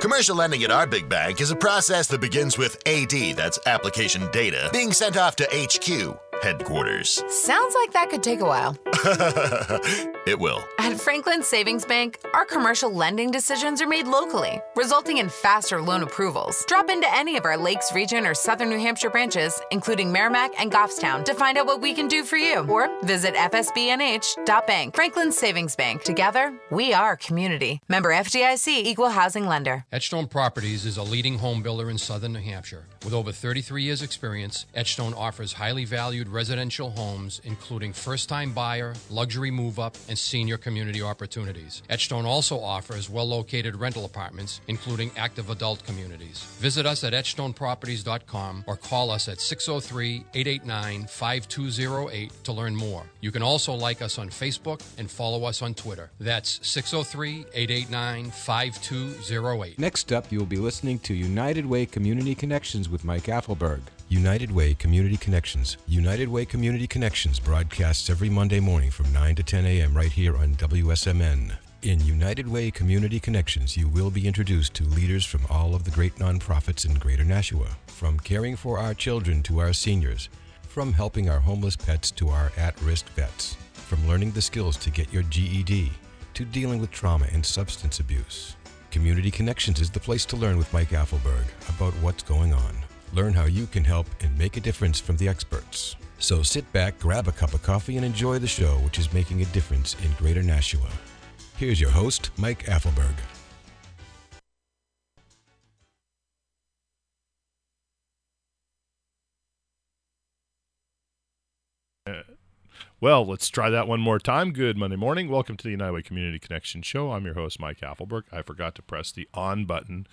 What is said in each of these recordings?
Commercial lending at our big bank is a process that begins with AD, that's application data, being sent off to HQ, headquarters. Sounds like that could take a while. it will. At Franklin Savings Bank, our commercial lending decisions are made locally, resulting in faster loan approvals. Drop into any of our Lakes Region or Southern New Hampshire branches, including Merrimack and Goffstown, to find out what we can do for you. Or visit fsbnh.bank. Franklin Savings Bank. Together, we are community. Member FDIC Equal Housing Lender. Etchstone Properties is a leading home builder in southern New Hampshire. With over 33 years' experience, Etchstone offers highly valued residential homes, including first time buyer, luxury move up, and senior community opportunities. Etchstone also offers well located rental apartments, including active adult communities. Visit us at etchstoneproperties.com or call us at 603 889 5208 to learn more. You can also like us on Facebook and follow us on Twitter. That's 603 889 5208. Next up, you will be listening to United Way Community Connections with Mike Apfelberg. United Way Community Connections. United Way Community Connections broadcasts every Monday morning from 9 to 10 a.m. right here on WSMN. In United Way Community Connections, you will be introduced to leaders from all of the great nonprofits in Greater Nashua, from caring for our children to our seniors, from helping our homeless pets to our at risk vets, from learning the skills to get your GED to dealing with trauma and substance abuse. Community Connections is the place to learn with Mike Apfelberg about what's going on. Learn how you can help and make a difference from the experts. So sit back, grab a cup of coffee, and enjoy the show, which is making a difference in Greater Nashua. Here's your host, Mike Apfelberg. Uh, well, let's try that one more time. Good Monday morning. Welcome to the United Way Community Connection Show. I'm your host, Mike Apfelberg. I forgot to press the on button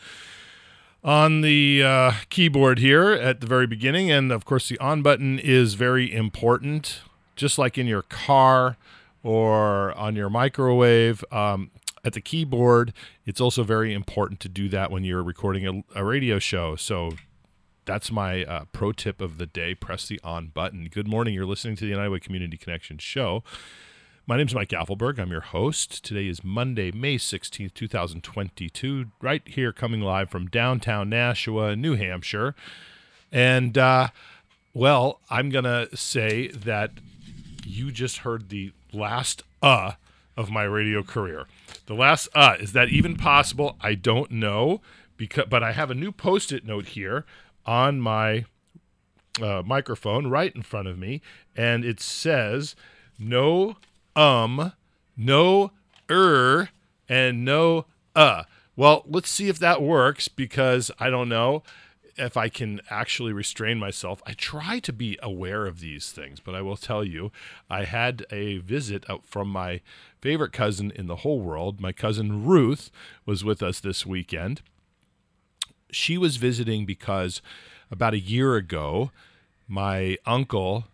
on the uh, keyboard here at the very beginning. And of course, the on button is very important, just like in your car or on your microwave. Um, at the keyboard, it's also very important to do that when you're recording a, a radio show. So that's my uh, pro tip of the day. Press the on button. Good morning. You're listening to the United Way Community Connection show. My name is Mike Apfelberg. I'm your host. Today is Monday, May 16th, 2022, right here coming live from downtown Nashua, New Hampshire. And, uh, well, I'm going to say that you just heard the last uh of my radio career. The last uh. Is that even possible? I don't know. Because, but I have a new post it note here on my uh, microphone right in front of me, and it says, No um, no er, and no uh. Well, let's see if that works because I don't know if I can actually restrain myself. I try to be aware of these things, but I will tell you, I had a visit from my favorite cousin in the whole world. My cousin Ruth was with us this weekend. She was visiting because about a year ago, my uncle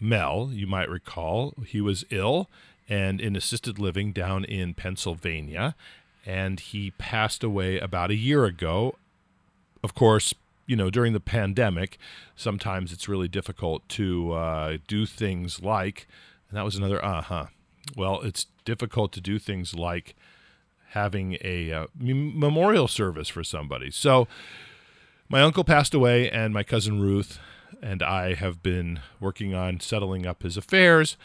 Mel, you might recall, he was ill and in assisted living down in Pennsylvania. And he passed away about a year ago. Of course, you know, during the pandemic, sometimes it's really difficult to uh, do things like, and that was another uh huh. Well, it's difficult to do things like having a uh, memorial service for somebody. So, my uncle passed away, and my cousin Ruth and I have been working on settling up his affairs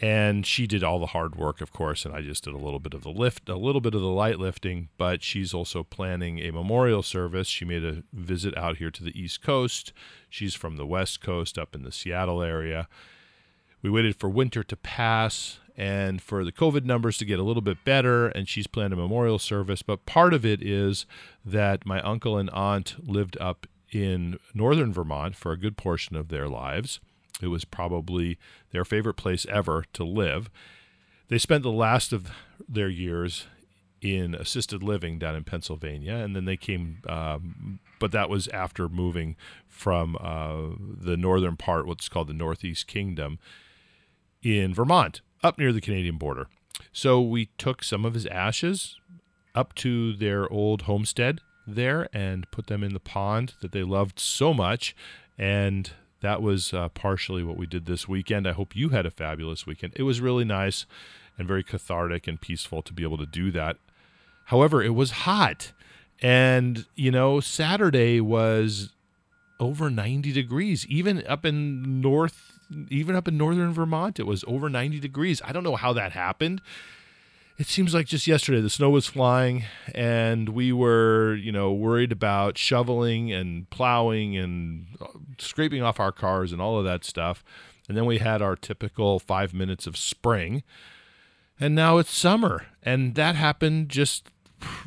and she did all the hard work of course and i just did a little bit of the lift a little bit of the light lifting but she's also planning a memorial service. She made a visit out here to the east coast. She's from the west coast up in the seattle area. We waited for winter to pass and for the covid numbers to get a little bit better and she's planned a memorial service. But part of it is that my uncle and aunt lived up in northern vermont for a good portion of their lives it was probably their favorite place ever to live. They spent the last of their years in assisted living down in Pennsylvania, and then they came, um, but that was after moving from uh, the northern part, what's called the Northeast Kingdom, in Vermont, up near the Canadian border. So we took some of his ashes up to their old homestead there and put them in the pond that they loved so much. And that was uh, partially what we did this weekend. I hope you had a fabulous weekend. It was really nice and very cathartic and peaceful to be able to do that. However, it was hot. And, you know, Saturday was over 90 degrees, even up in north, even up in northern Vermont, it was over 90 degrees. I don't know how that happened. It seems like just yesterday the snow was flying and we were, you know, worried about shoveling and plowing and uh, scraping off our cars and all of that stuff. And then we had our typical five minutes of spring. And now it's summer. And that happened just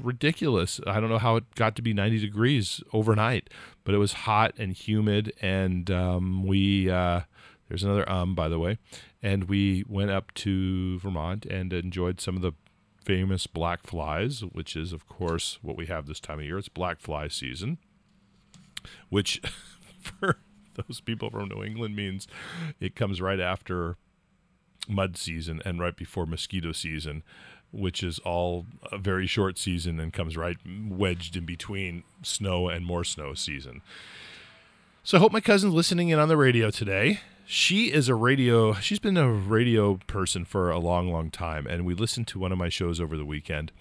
ridiculous. I don't know how it got to be 90 degrees overnight, but it was hot and humid. And um, we, uh, there's another um, by the way, and we went up to Vermont and enjoyed some of the famous black flies, which is, of course, what we have this time of year. It's black fly season, which for those people from New England means it comes right after mud season and right before mosquito season which is all a very short season and comes right wedged in between snow and more snow season. So I hope my cousin's listening in on the radio today. She is a radio, she's been a radio person for a long, long time. And we listened to one of my shows over the weekend.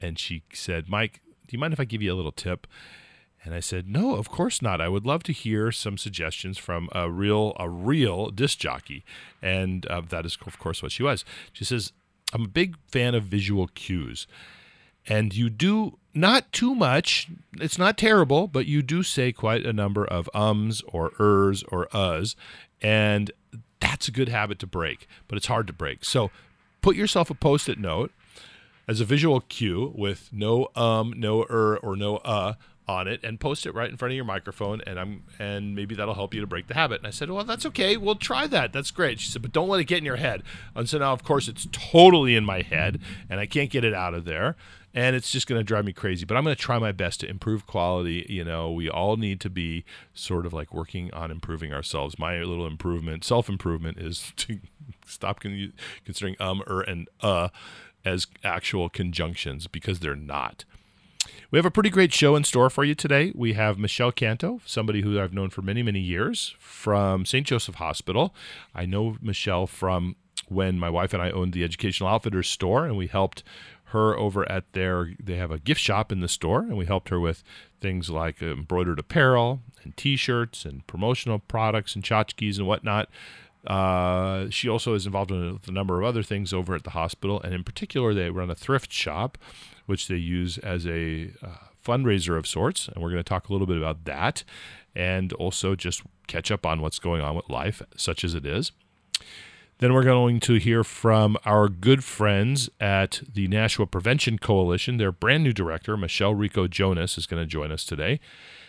And she said, Mike, do you mind if I give you a little tip? And I said, "No, of course not. I would love to hear some suggestions from a real a real disc jockey." And uh, that is, of course, what she was. She says, I'm a big fan of visual cues. And you do not too much, it's not terrible, but you do say quite a number of ums or ers or us. And that's a good habit to break, but it's hard to break. So put yourself a post it note as a visual cue with no um, no er, or no uh on it and post it right in front of your microphone and I'm and maybe that'll help you to break the habit. And I said, Well, that's okay. We'll try that. That's great. She said, But don't let it get in your head. And so now of course it's totally in my head and I can't get it out of there. And it's just going to drive me crazy. But I'm going to try my best to improve quality. You know, we all need to be sort of like working on improving ourselves. My little improvement, self improvement, is to stop considering um, er, and uh as actual conjunctions because they're not. We have a pretty great show in store for you today. We have Michelle Canto, somebody who I've known for many, many years from St. Joseph Hospital. I know Michelle from when my wife and I owned the Educational Outfitters store, and we helped her over at their they have a gift shop in the store and we helped her with things like embroidered apparel and t-shirts and promotional products and tchotchkes and whatnot uh, she also is involved in a, number of other things over at the hospital and in particular they run a thrift shop which they use as a uh, fundraiser of sorts. And we're going to talk a little bit about that and also just catch up on what's going on with life, such as it is. Then we're going to hear from our good friends at the Nashua Prevention Coalition. Their brand new director, Michelle Rico Jonas, is going to join us today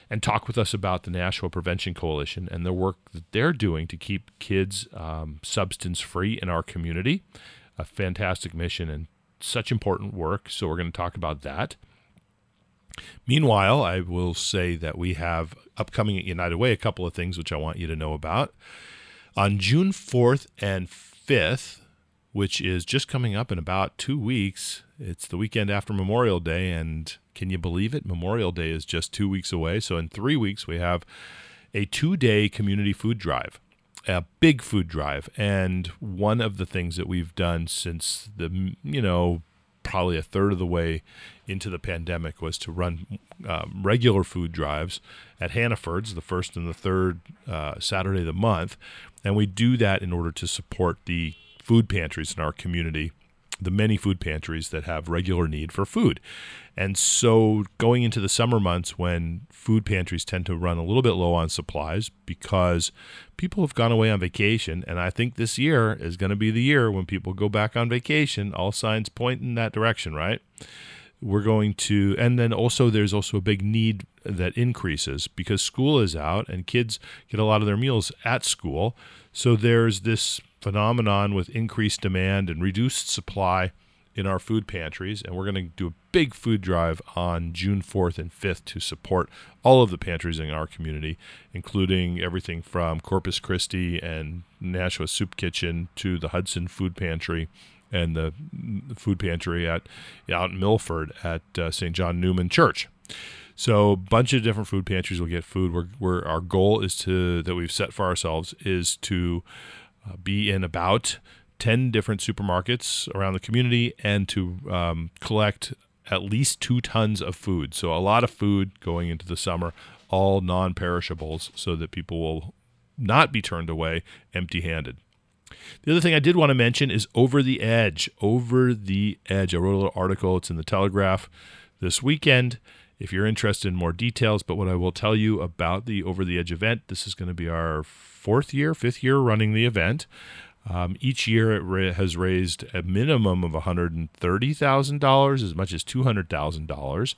and talk with us about the Nashua Prevention Coalition and the work that they're doing to keep kids um, substance free in our community. A fantastic mission and such important work. So we're going to talk about that. Meanwhile, I will say that we have upcoming at United Way a couple of things which I want you to know about. On June 4th and 5th, which is just coming up in about two weeks, it's the weekend after Memorial Day. And can you believe it? Memorial Day is just two weeks away. So in three weeks, we have a two day community food drive a big food drive. And one of the things that we've done since the, you know, probably a third of the way into the pandemic was to run um, regular food drives at Hannaford's the first and the third uh, Saturday of the month. And we do that in order to support the food pantries in our community the many food pantries that have regular need for food. And so, going into the summer months when food pantries tend to run a little bit low on supplies because people have gone away on vacation, and I think this year is going to be the year when people go back on vacation, all signs point in that direction, right? We're going to, and then also there's also a big need that increases because school is out and kids get a lot of their meals at school. So, there's this phenomenon with increased demand and reduced supply in our food pantries. And we're going to do a big food drive on June 4th and 5th to support all of the pantries in our community, including everything from Corpus Christi and Nashua Soup Kitchen to the Hudson Food Pantry and the food pantry at out in Milford at uh, St. John Neumann Church. So a bunch of different food pantries will get food. We're, we're, our goal is to that we've set for ourselves is to uh, be in about 10 different supermarkets around the community and to um, collect at least two tons of food. So a lot of food going into the summer, all non perishables, so that people will not be turned away empty handed. The other thing I did want to mention is Over the Edge. Over the Edge. I wrote a little article, it's in the Telegraph this weekend if you're interested in more details. But what I will tell you about the Over the Edge event, this is going to be our fourth year, fifth year running the event. Um, each year it ra- has raised a minimum of $130,000, as much as $200,000.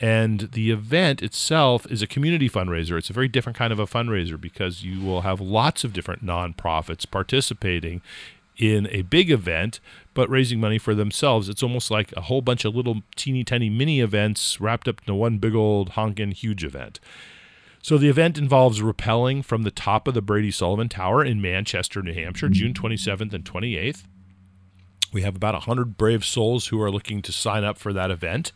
And the event itself is a community fundraiser. It's a very different kind of a fundraiser because you will have lots of different nonprofits participating in a big event, but raising money for themselves. It's almost like a whole bunch of little teeny tiny mini events wrapped up into one big old honking huge event. So the event involves rappelling from the top of the Brady Sullivan Tower in Manchester, New Hampshire, June 27th and 28th. We have about 100 brave souls who are looking to sign up for that event.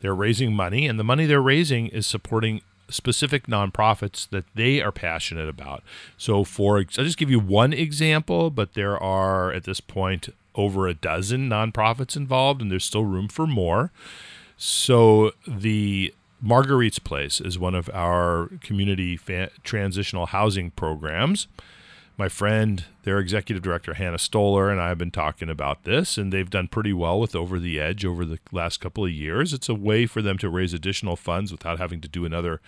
They're raising money, and the money they're raising is supporting specific nonprofits that they are passionate about. So, for I'll just give you one example, but there are at this point over a dozen nonprofits involved, and there's still room for more. So, the Marguerite's Place is one of our community fa- transitional housing programs my friend, their executive director, Hannah Stoller, and I have been talking about this, and they've done pretty well with Over the Edge over the last couple of years. It's a way for them to raise additional funds without having to do another,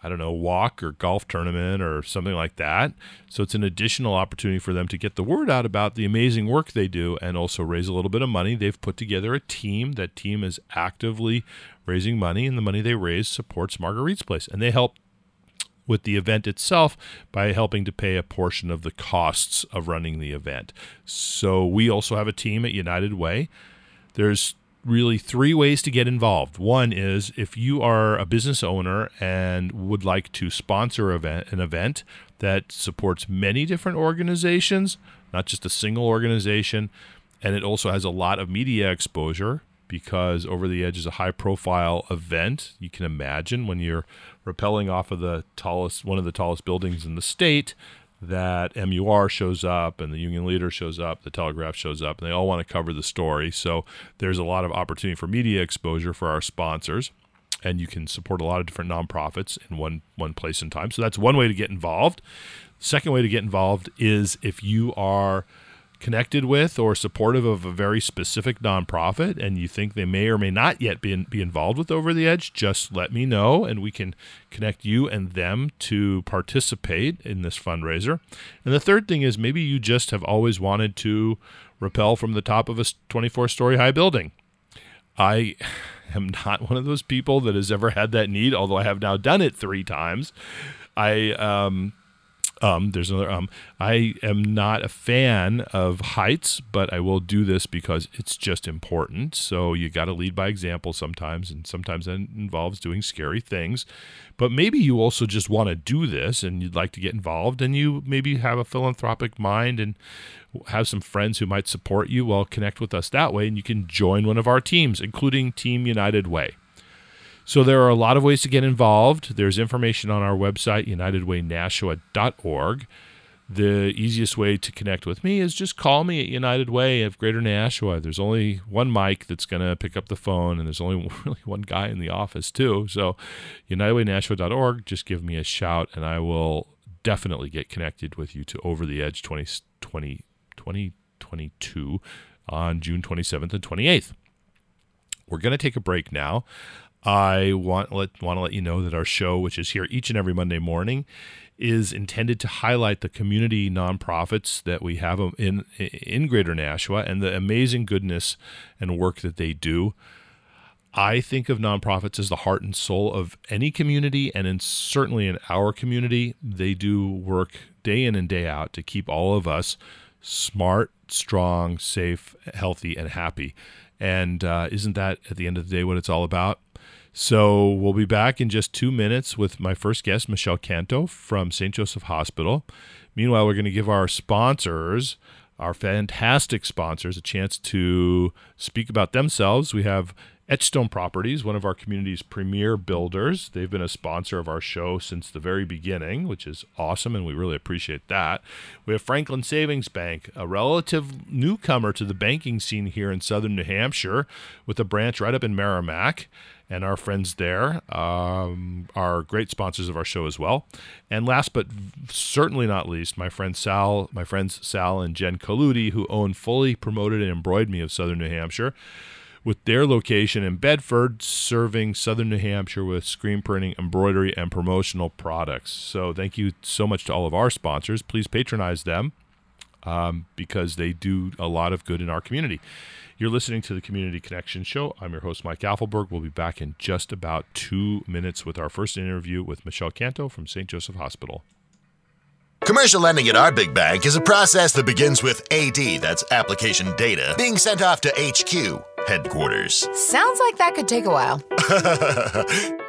I don't know, walk or golf tournament or something like that. So it's an additional opportunity for them to get the word out about the amazing work they do and also raise a little bit of money. They've put together a team. That team is actively raising money, and the money they raise supports Marguerite's Place. And they help with the event itself by helping to pay a portion of the costs of running the event. So we also have a team at United Way. There's really three ways to get involved. One is if you are a business owner and would like to sponsor event, an event that supports many different organizations, not just a single organization, and it also has a lot of media exposure because Over the Edge is a high profile event. You can imagine when you're rappelling off of the tallest, one of the tallest buildings in the state, that MUR shows up and the union leader shows up, the Telegraph shows up, and they all want to cover the story. So there's a lot of opportunity for media exposure for our sponsors, and you can support a lot of different nonprofits in one one place and time. So that's one way to get involved. Second way to get involved is if you are connected with or supportive of a very specific nonprofit and you think they may or may not yet be, in, be involved with Over the Edge, just let me know and we can connect you and them to participate in this fundraiser. And the third thing is maybe you just have always wanted to rappel from the top of a 24 story high building. I am not one of those people that has ever had that need, although I have now done it three times. I um, um, there's another um. I am not a fan of heights, but I will do this because it's just important. So you got to lead by example sometimes, and sometimes that involves doing scary things. But maybe you also just want to do this and you'd like to get involved, and you maybe have a philanthropic mind and have some friends who might support you. Well, connect with us that way, and you can join one of our teams, including Team United Way. So there are a lot of ways to get involved. There's information on our website, unitedwaynashua.org. The easiest way to connect with me is just call me at United Way of Greater Nashua. There's only one mic that's going to pick up the phone, and there's only really one guy in the office, too. So, unitedwaynashua.org, just give me a shout, and I will definitely get connected with you to Over the Edge 2020, 2022 on June 27th and 28th. We're going to take a break now. I want let want to let you know that our show, which is here each and every Monday morning, is intended to highlight the community nonprofits that we have in in Greater Nashua and the amazing goodness and work that they do. I think of nonprofits as the heart and soul of any community, and in, certainly in our community, they do work day in and day out to keep all of us smart, strong, safe, healthy, and happy. And uh, isn't that at the end of the day what it's all about? So we'll be back in just two minutes with my first guest, Michelle Canto from St. Joseph Hospital. Meanwhile, we're going to give our sponsors, our fantastic sponsors, a chance to speak about themselves. We have Etchstone Properties, one of our community's premier builders. They've been a sponsor of our show since the very beginning, which is awesome, and we really appreciate that. We have Franklin Savings Bank, a relative newcomer to the banking scene here in southern New Hampshire, with a branch right up in Merrimack. And our friends there um, are great sponsors of our show as well. And last but certainly not least, my friend Sal, my friends Sal and Jen Kaludi, who own Fully Promoted and Embroidered Me of Southern New Hampshire with their location in Bedford, serving southern New Hampshire with screen printing, embroidery, and promotional products. So, thank you so much to all of our sponsors. Please patronize them um, because they do a lot of good in our community. You're listening to the Community Connection Show. I'm your host, Mike Apfelberg. We'll be back in just about two minutes with our first interview with Michelle Canto from St. Joseph Hospital. Commercial lending at our big bank is a process that begins with AD, that's application data, being sent off to HQ, headquarters. Sounds like that could take a while.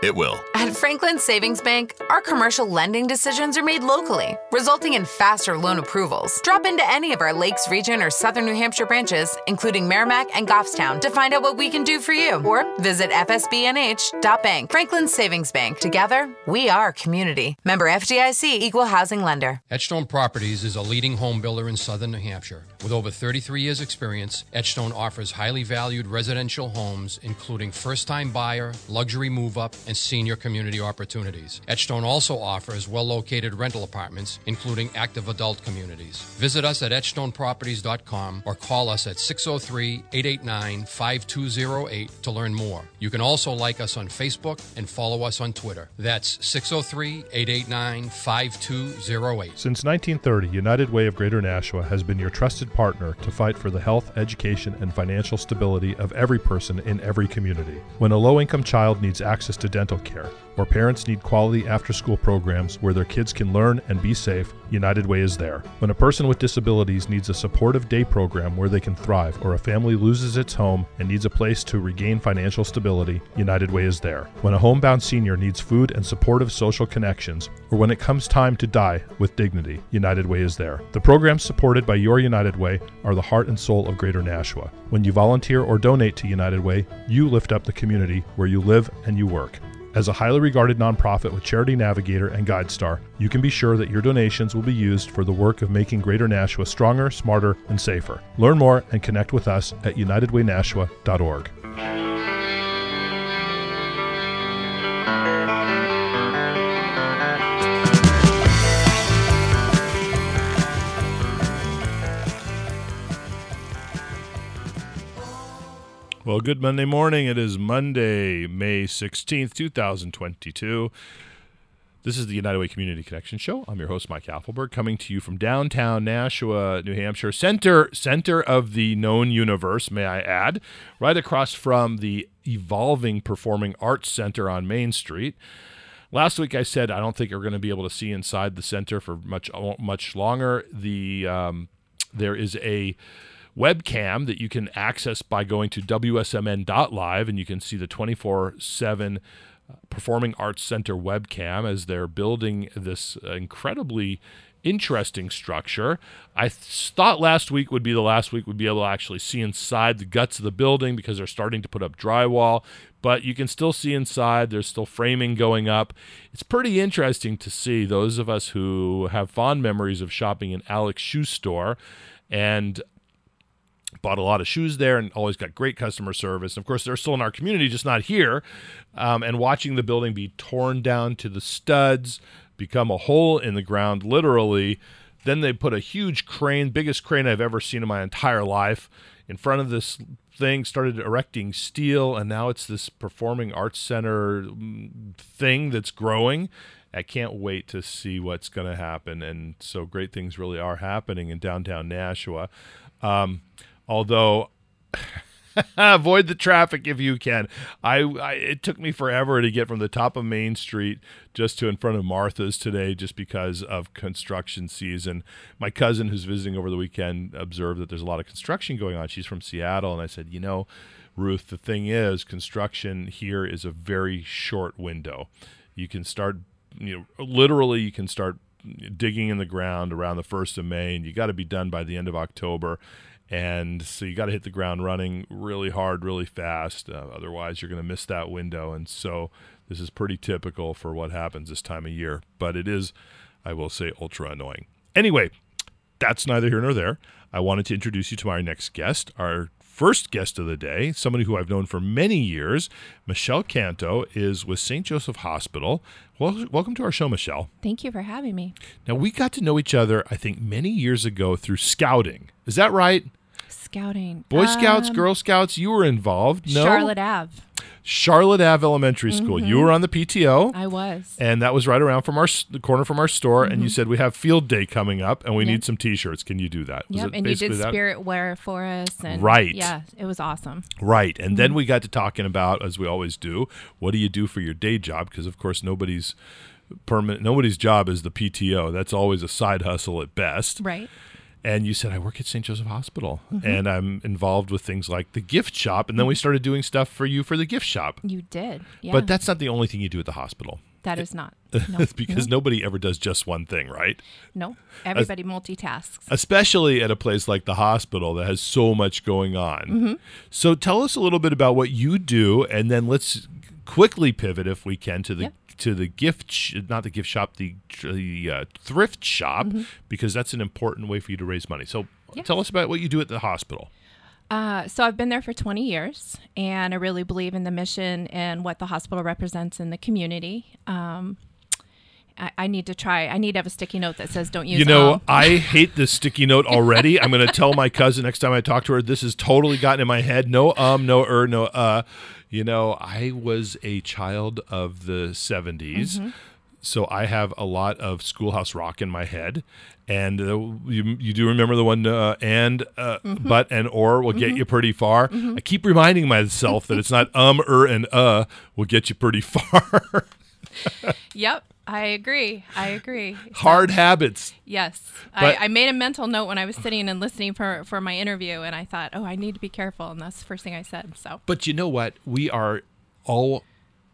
it will. At Franklin Savings Bank, our commercial lending decisions are made locally, resulting in faster loan approvals. Drop into any of our Lakes Region or Southern New Hampshire branches, including Merrimack and Goffstown, to find out what we can do for you. Or visit fsbnh.bank. Franklin Savings Bank. Together, we are community. Member FDIC Equal Housing Lender. Etchstone Properties is a leading home builder in southern New Hampshire. With over 33 years' experience, Etchstone offers highly valued residential homes, including first time buyer, luxury move up, and senior community opportunities. Etchstone also offers well located rental apartments, including active adult communities. Visit us at etchstoneproperties.com or call us at 603 889 5208 to learn more. You can also like us on Facebook and follow us on Twitter. That's 603 889 5208. Since 1930, United Way of Greater Nashua has been your trusted partner to fight for the health, education, and financial stability of every person in every community. When a low income child needs access to dental care, or parents need quality after school programs where their kids can learn and be safe, United Way is there. When a person with disabilities needs a supportive day program where they can thrive, or a family loses its home and needs a place to regain financial stability, United Way is there. When a homebound senior needs food and supportive social connections, or when it comes time to die with dignity, United Way is there. The programs supported by your United Way are the heart and soul of Greater Nashua. When you volunteer or donate to United Way, you lift up the community where you live and you work. As a highly regarded nonprofit with Charity Navigator and GuideStar, you can be sure that your donations will be used for the work of making Greater Nashua stronger, smarter, and safer. Learn more and connect with us at unitedwaynashua.org. Well, good Monday morning. It is Monday, May 16th, 2022. This is the United Way Community Connection Show. I'm your host, Mike Apfelberg, coming to you from downtown Nashua, New Hampshire, center center of the known universe, may I add, right across from the evolving Performing Arts Center on Main Street. Last week I said I don't think we're going to be able to see inside the center for much much longer. The um, there is a webcam that you can access by going to WSMN.live, and you can see the 24 7 uh, Performing Arts Center webcam as they're building this incredibly interesting structure. I th- thought last week would be the last week we'd be able to actually see inside the guts of the building because they're starting to put up drywall, but you can still see inside. There's still framing going up. It's pretty interesting to see those of us who have fond memories of shopping in Alex Shoe Store and bought a lot of shoes there and always got great customer service. Of course, they're still in our community, just not here. Um, and watching the building be torn down to the studs, become a hole in the ground, literally. Then they put a huge crane, biggest crane I've ever seen in my entire life, in front of this thing, started erecting steel, and now it's this performing arts center mm, thing that's growing. I can't wait to see what's going to happen. And so great things really are happening in downtown Nashua. Um, although avoid the traffic if you can. I, I, it took me forever to get from the top of Main Street just to in front of Martha's today, just because of construction season. My cousin, who's visiting over the weekend, observed that there's a lot of construction going on. She's from Seattle, and I said, you know, Ruth, the thing is, construction here is a very short window. You can start, you know, literally, you can start digging in the ground around the first of May, and you got to be done by the end of October And so you got to hit the ground running really hard, really fast. Uh, otherwise, you're going to miss that window. And so this is pretty typical for what happens this time of year. But it is, I will say, ultra annoying. Anyway, that's neither here nor there. I wanted to introduce you to our next guest, our first guest of the day, somebody who I've known for many years. Michelle Canto is with St. Joseph Hospital. Well, welcome to our show, Michelle. Thank you for having me. Now, we got to know each other, I think, many years ago through scouting. Is that right? Scouting. Boy Scouts, Um, Girl Scouts, you were involved. No? Charlotte Ave. Charlotte Ave Elementary School. You were on the PTO. I was. and that was right around from our the corner from our store. And you said we have field day coming up, and we Mm-hmm. Yep. need some T-shirts. Can you do that? Was Yep. And you did that? spirit wear for us. And Right. Yeah, it was awesome. Right. And Mm-hmm. then we got to talking about, as we always do, what do you do for your day job? Because of course nobody's permanent. Nobody's job is the PTO. That's always a side hustle at best. Right. And you said I work at St. Joseph Hospital, Mm-hmm. and I'm involved with things like the gift shop. And then we started doing stuff for you for the gift shop. You did. Yeah. But that's not the only thing you do at the hospital. that is not. No. Because nobody ever does just one thing, right? no. Everybody multitasks. especially at a place like the hospital that has so much going on. Mm-hmm. So tell us a little bit about what you do, and then let's quickly pivot, if we can, to the Yep. to the gift, sh- not the gift shop, the the uh, thrift shop, because that's an important way for you to raise money. So Mm-hmm. Yes. tell us about what you do at the hospital. Uh, so I've been there for 20 years, and I really believe in the mission and what the hospital represents in the community. Um, I, I need to try. I need to have a sticky note that says "Don't use." You know, um." I hate this sticky note already. I'm going to tell my cousin next time I talk to her. This has totally gotten in my head. No um, no er, no uh. You know, I was a child of the 70s. So I have a lot of Schoolhouse Rock in my head, and uh, you, you do remember the one uh, and uh, but and or will get you pretty far. I keep reminding myself that it's not um er and uh will get you pretty far. Yep, I agree. I agree. So- Hard habits. Yes, I, I made a mental note when I was sitting and listening for for my interview, and I thought, oh, I need to be careful, and that's the first thing I said. So But you know what? We are all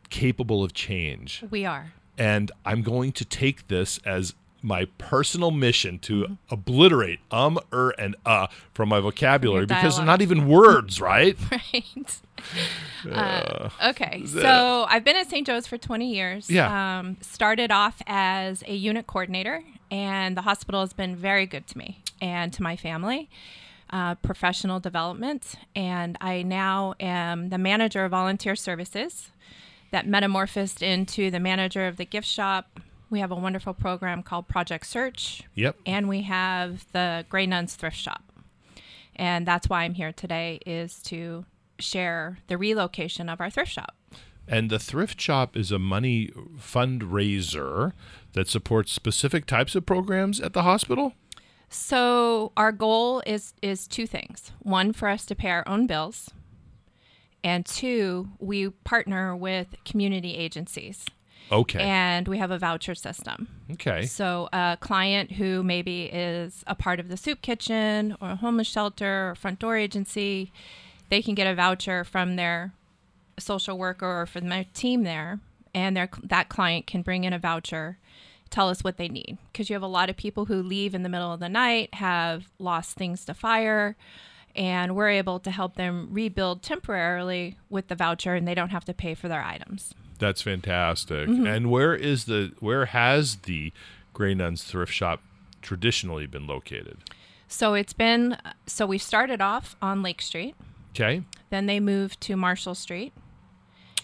capable of change. we are. And I'm going to take this as my personal mission to obliterate um, er, and uh from my vocabulary because they're not even words, right? right. Uh, okay, so I've been at St. Joe's for 20 years. Yeah. Um, started off as a unit coordinator, and the hospital has been very good to me and to my family. Uh, professional development, and I now am the manager of volunteer services that metamorphosed into the manager of the gift shop. We have a wonderful program called Project Search, Yep. and we have the Grey Nuns Thrift Shop. And that's why I'm here today is to share the relocation of our thrift shop. And the thrift shop is a money fundraiser that supports specific types of programs at the hospital. So our goal is is two things. One for us to pay our own bills. And two, we partner with community agencies Okay. and we have a voucher system. okay. So a client who maybe is a part of the soup kitchen or a homeless shelter or front door agency, they can get a voucher from their social worker or from their team there, and their that client can bring in a voucher, tell us what they need because you have a lot of people who leave in the middle of the night, have lost things to fire. And we're able to help them rebuild temporarily with the voucher, and they don't have to pay for their items. That's fantastic. Mm-hmm. And where is the where has the Grey Nuns thrift shop traditionally been located? So it's been so we started off on Lake Street. Okay. Then they moved to Marshall Street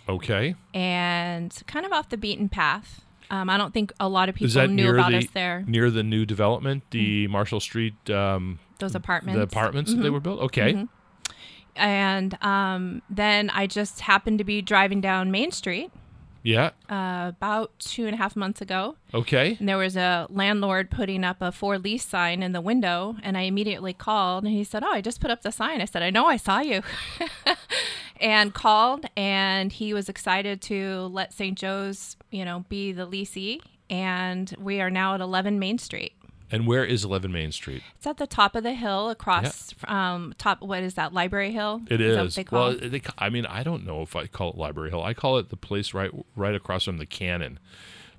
Okay. and kind of off the beaten path. Um, I don't think a lot of people knew about the us there. near the new development, the Marshall Street um, Those apartments. the apartments that they were built? Okay. And um, then I just happened to be driving down Main Street Yeah. uh, about two and a half months ago. Okay. And there was a landlord putting up a for lease sign in the window. And I immediately called and he said, Oh, I just put up the sign. I said, I know, I saw you. and called and he was excited to let St. Joe's, you know, be the leasee. And we are now at 11 Main Street. And where is 11 Main Street? It's at the top of the hill across um top what is that Library Hill? It is. call well, it? they, I mean, I don't know if I call it Library Hill. I call it the place right right across from the cannon.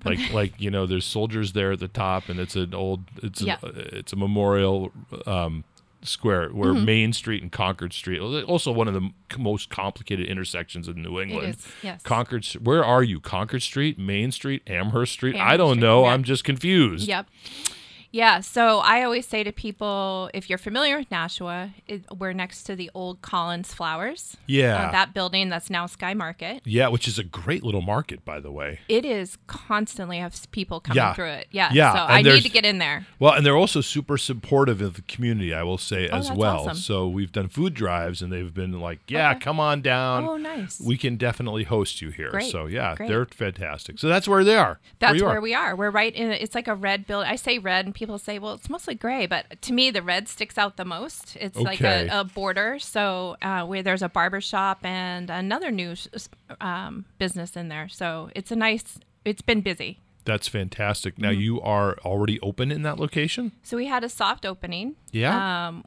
Like like you know, there's soldiers there at the top, and it's an old it's Yeah. a, it's a memorial um, Square, where Mm-hmm. Main Street and Concord Street, also one of the most complicated intersections in New England. is, yes. Concord, where are you? Concord Street, Main Street, Amherst Street? I don't Street, know. yeah. I'm just confused. Yep. Yeah, so I always say to people, if you're familiar with Nashua, it, we're next to the old Collins Flowers. Yeah. Uh, that building that's now Sky Market. Yeah, which is a great little market, by the way. It is constantly have people coming Yeah. through it. Yeah. Yeah, So and I need to get in there. Well, and they're also super supportive of the community, I will say, as Oh, that's well. awesome. So we've done food drives, and they've been like, "Yeah, Okay. come on down. Oh, nice. We can definitely host you here." Great, So yeah, great. they're fantastic. So that's where they are. That's you where, are. we are. We're right in. It's like a red building. I say red, and people say, "Well, it's mostly gray," but to me, the red sticks out the most. It's like a, a border. So uh, where there's a barber shop and another new um, business in there. So it's a nice. It's been busy. That's fantastic. Now Mm-hmm. you are already open in that location. So we had a soft opening. Yeah. Um,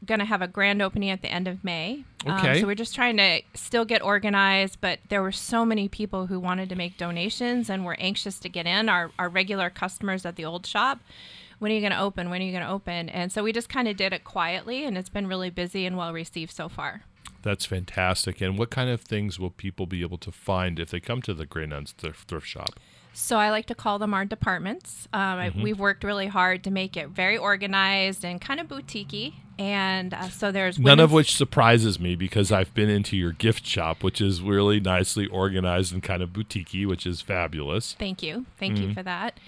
we're gonna have a grand opening at the end of May. Um, so we're just trying to still get organized, but there were so many people who wanted to make donations and were anxious to get in. Our our regular customers at the old shop. When are you going to open? When are you going to open? And so we just kind of did it quietly, and it's been really busy and well received so far. That's fantastic. And what kind of things will people be able to find if they come to the Grey Nuns thrift, thrift shop? So I like to call them our departments. Um, Mm-hmm. we've worked really hard to make it very organized and kind of boutiquey. And uh, so there's None of which surprises me because I've been into your gift shop, which is really nicely organized and kind of boutiquey, which is fabulous. Thank you. Thank Mm-hmm. you for that.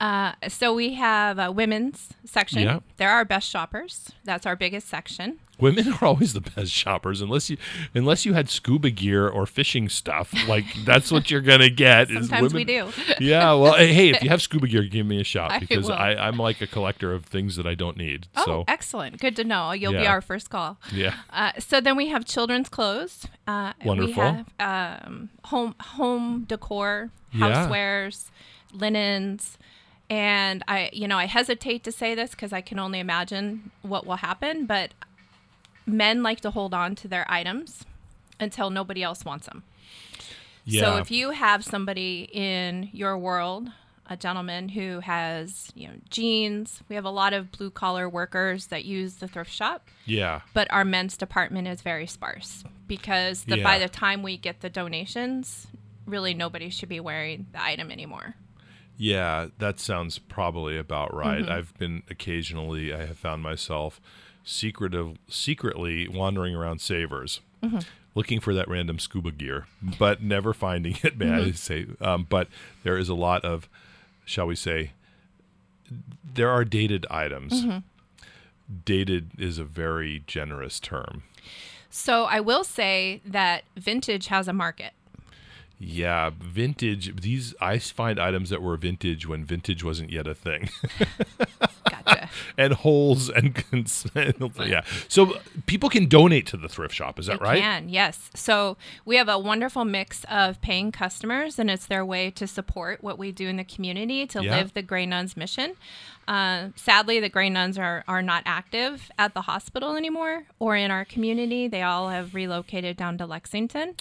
Uh, so we have a women's section. Yeah. They're our best shoppers. That's our biggest section. Women are always the best shoppers unless you unless you had scuba gear or fishing stuff. Like that's what you're gonna get. is Sometimes we do. Yeah, well, hey, if you have scuba gear, give me a shot because will. I, I'm like a collector of things that I don't need. Oh, so excellent. Good to know. You'll be our first call. yeah, Uh, so then we have children's clothes. Uh, Wonderful. We have um, home home decor, Yeah. housewares, linens, and I, you know, I hesitate to say this because I can only imagine what will happen. But men like to hold on to their items until nobody else wants them. yeah. So if you have somebody in your world, a gentleman who has, you know, jeans, we have a lot of blue collar workers that use the thrift shop yeah, but our men's department is very sparse because the, by the time we get the donations, really nobody should be wearing the item anymore. yeah, that sounds probably about right. Mm-hmm. I've been occasionally, I have found myself secretive, secretly wandering around Savers. Mm-hmm. Looking for that random scuba gear, but never finding it. May Mm-hmm. I say? Um, but there is a lot of, shall we say, there are dated items. Mm-hmm. Dated is a very generous term. So I will say that vintage has a market. Yeah, vintage. These I find items that were vintage when vintage wasn't yet a thing, Gotcha. and holes and cons- yeah. So people can donate to the thrift shop. Is that You right? Can yes. So we have a wonderful mix of paying customers, and it's their way to support what we do in the community to Yeah. live the Grey Nuns mission. Uh, sadly, the Grey Nuns are are not active at the hospital anymore or in our community. They all have relocated down to Lexington,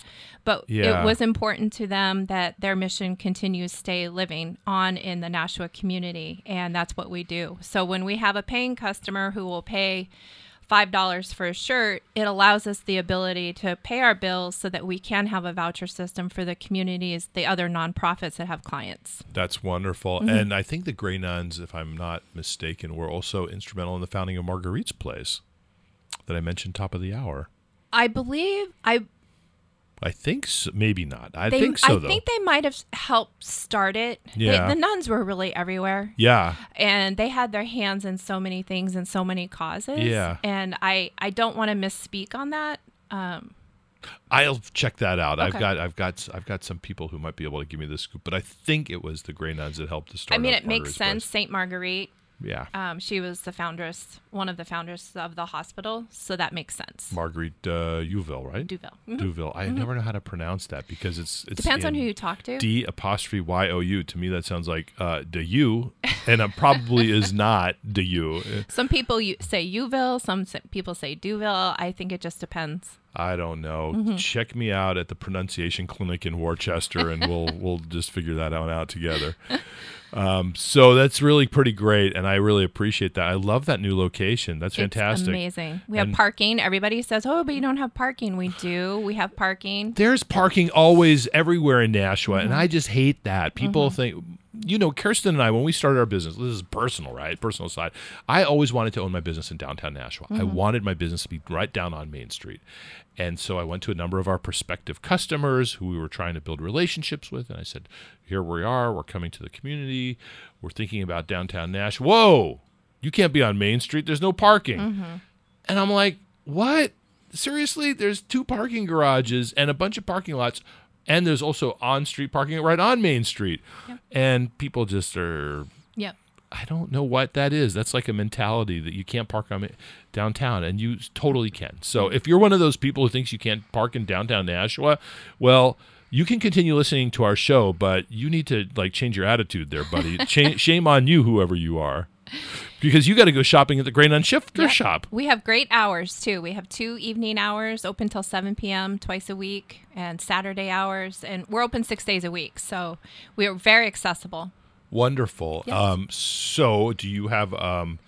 but Yeah. it was important to them that their mission continues stay living on in the Nashua community, and that's what we do. So when we have a paying customer who will pay five dollars for a shirt, it allows us the ability to pay our bills so that we can have a voucher system for the communities, the other nonprofits that have clients. That's wonderful. Mm-hmm. And I think the Grey Nuns, if I'm not mistaken, were also instrumental in the founding of Marguerite's Place that I mentioned top of the hour. I believe I I think so, maybe not. I they think so I though. think they might have helped start it. They- Yeah. the nuns were really everywhere. yeah. and they had their hands in so many things and so many causes. Yeah. And I I don't want to misspeak on that. Um, I'll check that out. I've got I've got I've got some people who might be able to give me the scoop, but I think it was the Grey Nuns that helped to start. I mean, it makes sense. Place. Saint Marguerite, Yeah. um, she was the foundress, one of the founders of the hospital, so that makes sense. Marguerite uh, Youville, right? d'Youville. Mhm. d'Youville. I never know how to pronounce that because it's it's Depends on who you talk to. D apostrophe Y O U. To me, that sounds like uh, de you, and it probably is not de you. some people say Youville, some people say Duville. I think it just depends. I don't know. Mm-hmm. Check me out at the pronunciation clinic in Worcester, and we'll we'll just figure that one out together. Um, so that's really pretty great, and I really appreciate that. I love that new location. That's It's fantastic. amazing. We have parking. Everybody says, "Oh, but you don't have parking." We do. We have parking. There's parking always everywhere in Nashua, Mm-hmm. and I just hate that. People think, you know, Kirsten and I, when we started our business, this is personal, right? Personal side. I always wanted to own my business in downtown Nashua. I Mm-hmm. wanted my business to be right down on Main Street. And so I went to a number of our prospective customers who we were trying to build relationships with, and I said, here we are. We're coming to the community. We're thinking about downtown Nashua. Whoa, you can't be on Main Street. There's no parking. And I'm like, what? Seriously? There's two parking garages and a bunch of parking lots. And there's also on street parking right on Main Street. And people just are, Yep. I don't know what that is. That's like a mentality that you can't park on downtown, and you totally can. So if you're one of those people who thinks you can't park in downtown Nashua, well, you can continue listening to our show, but you need to like change your attitude there, buddy. Cha- shame on you, whoever you are, because you got to go shopping at the Gray Nuns Thrift Yep. shop. We have great hours too. We have two evening hours open till 7 p.m. twice a week and Saturday hours. And we're open six days a week. So we are very accessible. Wonderful. Yes. Um, so, do you have um,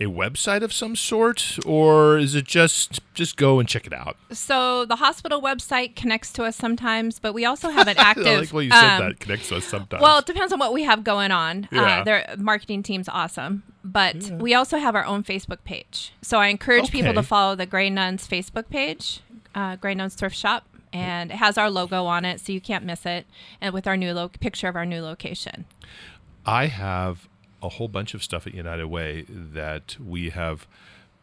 a website of some sort, or is it just just go and check it out? So the hospital website connects to us sometimes, but we also have an active. I like what you said. um, that connects to us sometimes. Well, it depends on what we have going on. Yeah. Uh, their marketing team's awesome. But we also have our own Facebook page. So I encourage people to follow the Gray Nuns Facebook page, uh, Gray Nuns Thrift Shop. And it has our logo on it, so you can't miss it. And with our new lo- picture of our new location. I have a whole bunch of stuff at United Way that we have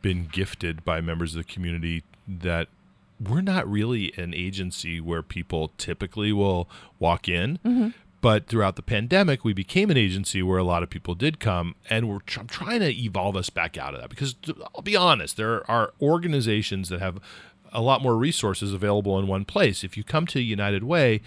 been gifted by members of the community that we're not really an agency where people typically will walk in. Mm-hmm. But throughout the pandemic, we became an agency where a lot of people did come, and we're tr- trying to evolve us back out of that. Because I'll be honest, there are organizations that have a lot more resources available in one place. If you come to United Way,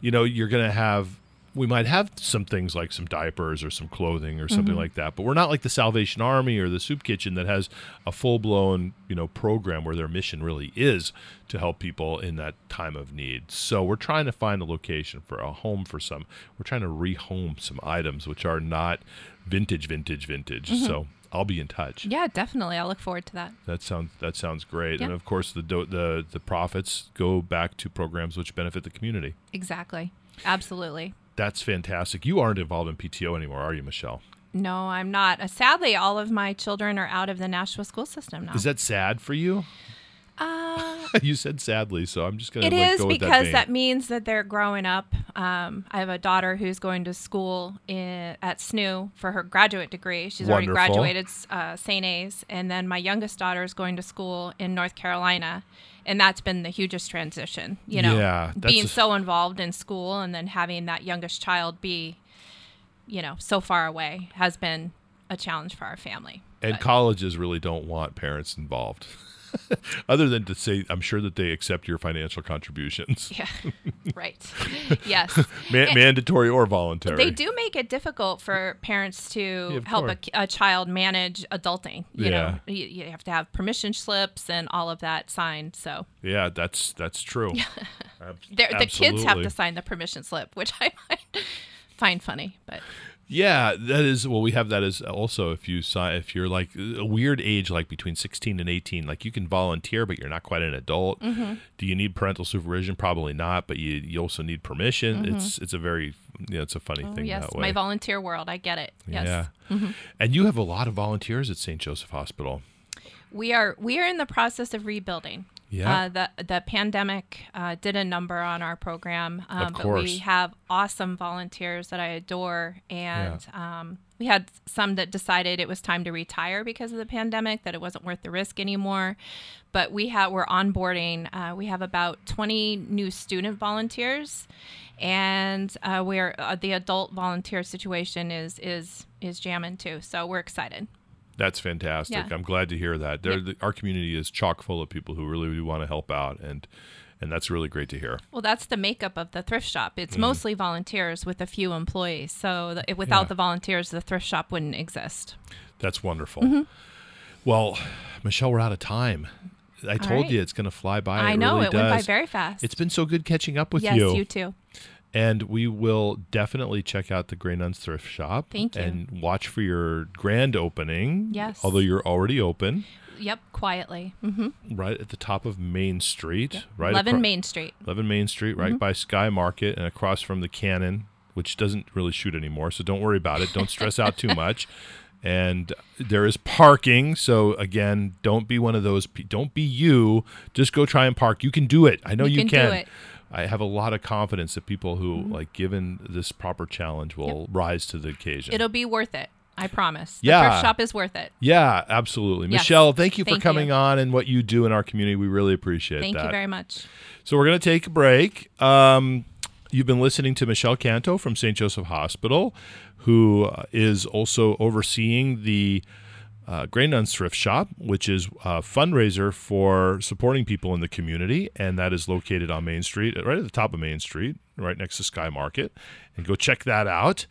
you know you're going to have we might have some things like some diapers or some clothing or something mm-hmm. like that but we're not like the salvation army or the soup kitchen that has a full-blown you know program where their mission really is to help people in that time of need. So we're trying to find a location for a home for some. We're trying to rehome some items which are not vintage vintage vintage. Mm-hmm. So i'll be in touch. Yeah, definitely. I'll look forward to that. that sounds that sounds great. And of course the do- the the profits go back to programs which benefit the community. Exactly. Absolutely. That's fantastic you aren't involved in pto anymore are you michelle No, I'm not. Uh, sadly, all of my children are out of the Nashua school system now. Is that sad for you? uh, you said sadly, so I'm just going It to like, is go because that. that, means that they're growing up. Um, I have a daughter who's going to school in, at SNU for her graduate degree. She's already graduated uh, St. A's, and then my youngest daughter is going to school in North Carolina, and that's been the hugest transition. You know, Yeah, being a- so involved in school and then having that youngest child be, you know, so far away has been a challenge for our family. and colleges really don't want parents involved. Other than to say, I'm sure that they accept your financial contributions, Yeah, right. Yes. Ma- And- mandatory or voluntary. They do make it difficult for parents to Yeah, help a, a child manage adulting. You Yeah. know, you, you have to have permission slips and all of that signed. So Yeah, that's that's true. Ab- the kids have to sign the permission slip, which I find funny. But Yeah, that is. Well, we have that as also if you sign if you're like a weird age, like between 16 and 18, like you can volunteer, but you're not quite an adult. Mm-hmm. Do you need parental supervision? Probably not, but you you also need permission. Mm-hmm. It's it's a very you know, it's a funny oh, thing yes, that way. my volunteer world, I get it. Yes. Yeah. And you have a lot of volunteers at St. Joseph Hospital. We are we are in the process of rebuilding. Yeah. Uh, the the pandemic uh, did a number on our program, um, Of but course. we have awesome volunteers that I adore, and um, we had some that decided it was time to retire because of the pandemic, that it wasn't worth the risk anymore. But we have we're onboarding. Uh, we have about twenty new student volunteers, and uh, we're uh, the adult volunteer situation is is is jamming too. So we're excited. That's fantastic. Yeah. I'm glad to hear that. There, the, our community is chock full of people who really do want to help out, and and that's really great to hear. Well, that's the makeup of the thrift shop. It's Mm-hmm. mostly volunteers with a few employees. So the, without Yeah. the volunteers, the thrift shop wouldn't exist. That's wonderful. Mm-hmm. Well, Michelle, we're out of time. I told right. you it's going to fly by. I It know really it went by very fast. It's been so good catching up with yes, you. Yes, you too. And we will definitely check out the Grey Nuns Thrift Shop. Thank you. And watch for your grand opening. Yes. Although you're already open, Yep, quietly. hmm right at the top of Main Street. Right 11 acro- Main Street. 11 Main Street, right Mm-hmm. by Sky Market and across from the Cannon, which doesn't really shoot anymore. So don't worry about it. Don't stress out too much. And there is parking. So again, don't be one of those. pe- Don't be you. Just go try and park. You can do it. I know you, You can do it. Mm-hmm. I have a lot of confidence that people who like given this proper challenge will rise to the occasion. It'll be worth it. I promise. The Yeah. thrift shop is worth it. yeah, absolutely. Yes. Michelle, thank you for Thank coming you. on and what you do in our community. We really appreciate Thank that. Thank you very much. So we're going to take a break. Um, you've been listening to Michelle Canto from St. Joseph Hospital, who uh, also overseeing the uh, Nuns Thrift Shop, which is a fundraiser for supporting people in the community, and that is located on Main Street, right at the top of Main Street, right next to Sky Market. And go check that out.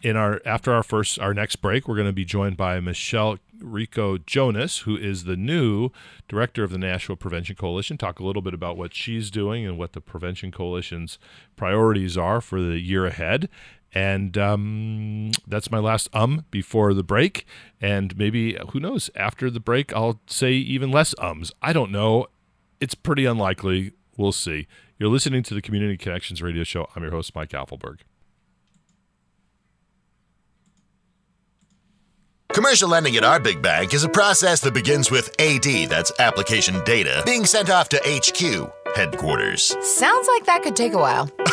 In our after our first our next break, we're going to be joined by Michelle Rico Jonas, who is the new director of the Nashua Prevention Coalition. Talk a little bit about what she's doing and what the Prevention Coalition's priorities are for the year ahead. And um, that's my last um before the break. And maybe, who knows, after the break, I'll say even less ums. I don't know. It's pretty unlikely. We'll see. You're listening to the Community Connections radio show. I'm your host, Mike Apfelberg. Commercial lending at our big bank is a process that begins with AD, that's application data, being sent off to HQ, headquarters. Sounds like that could take a while.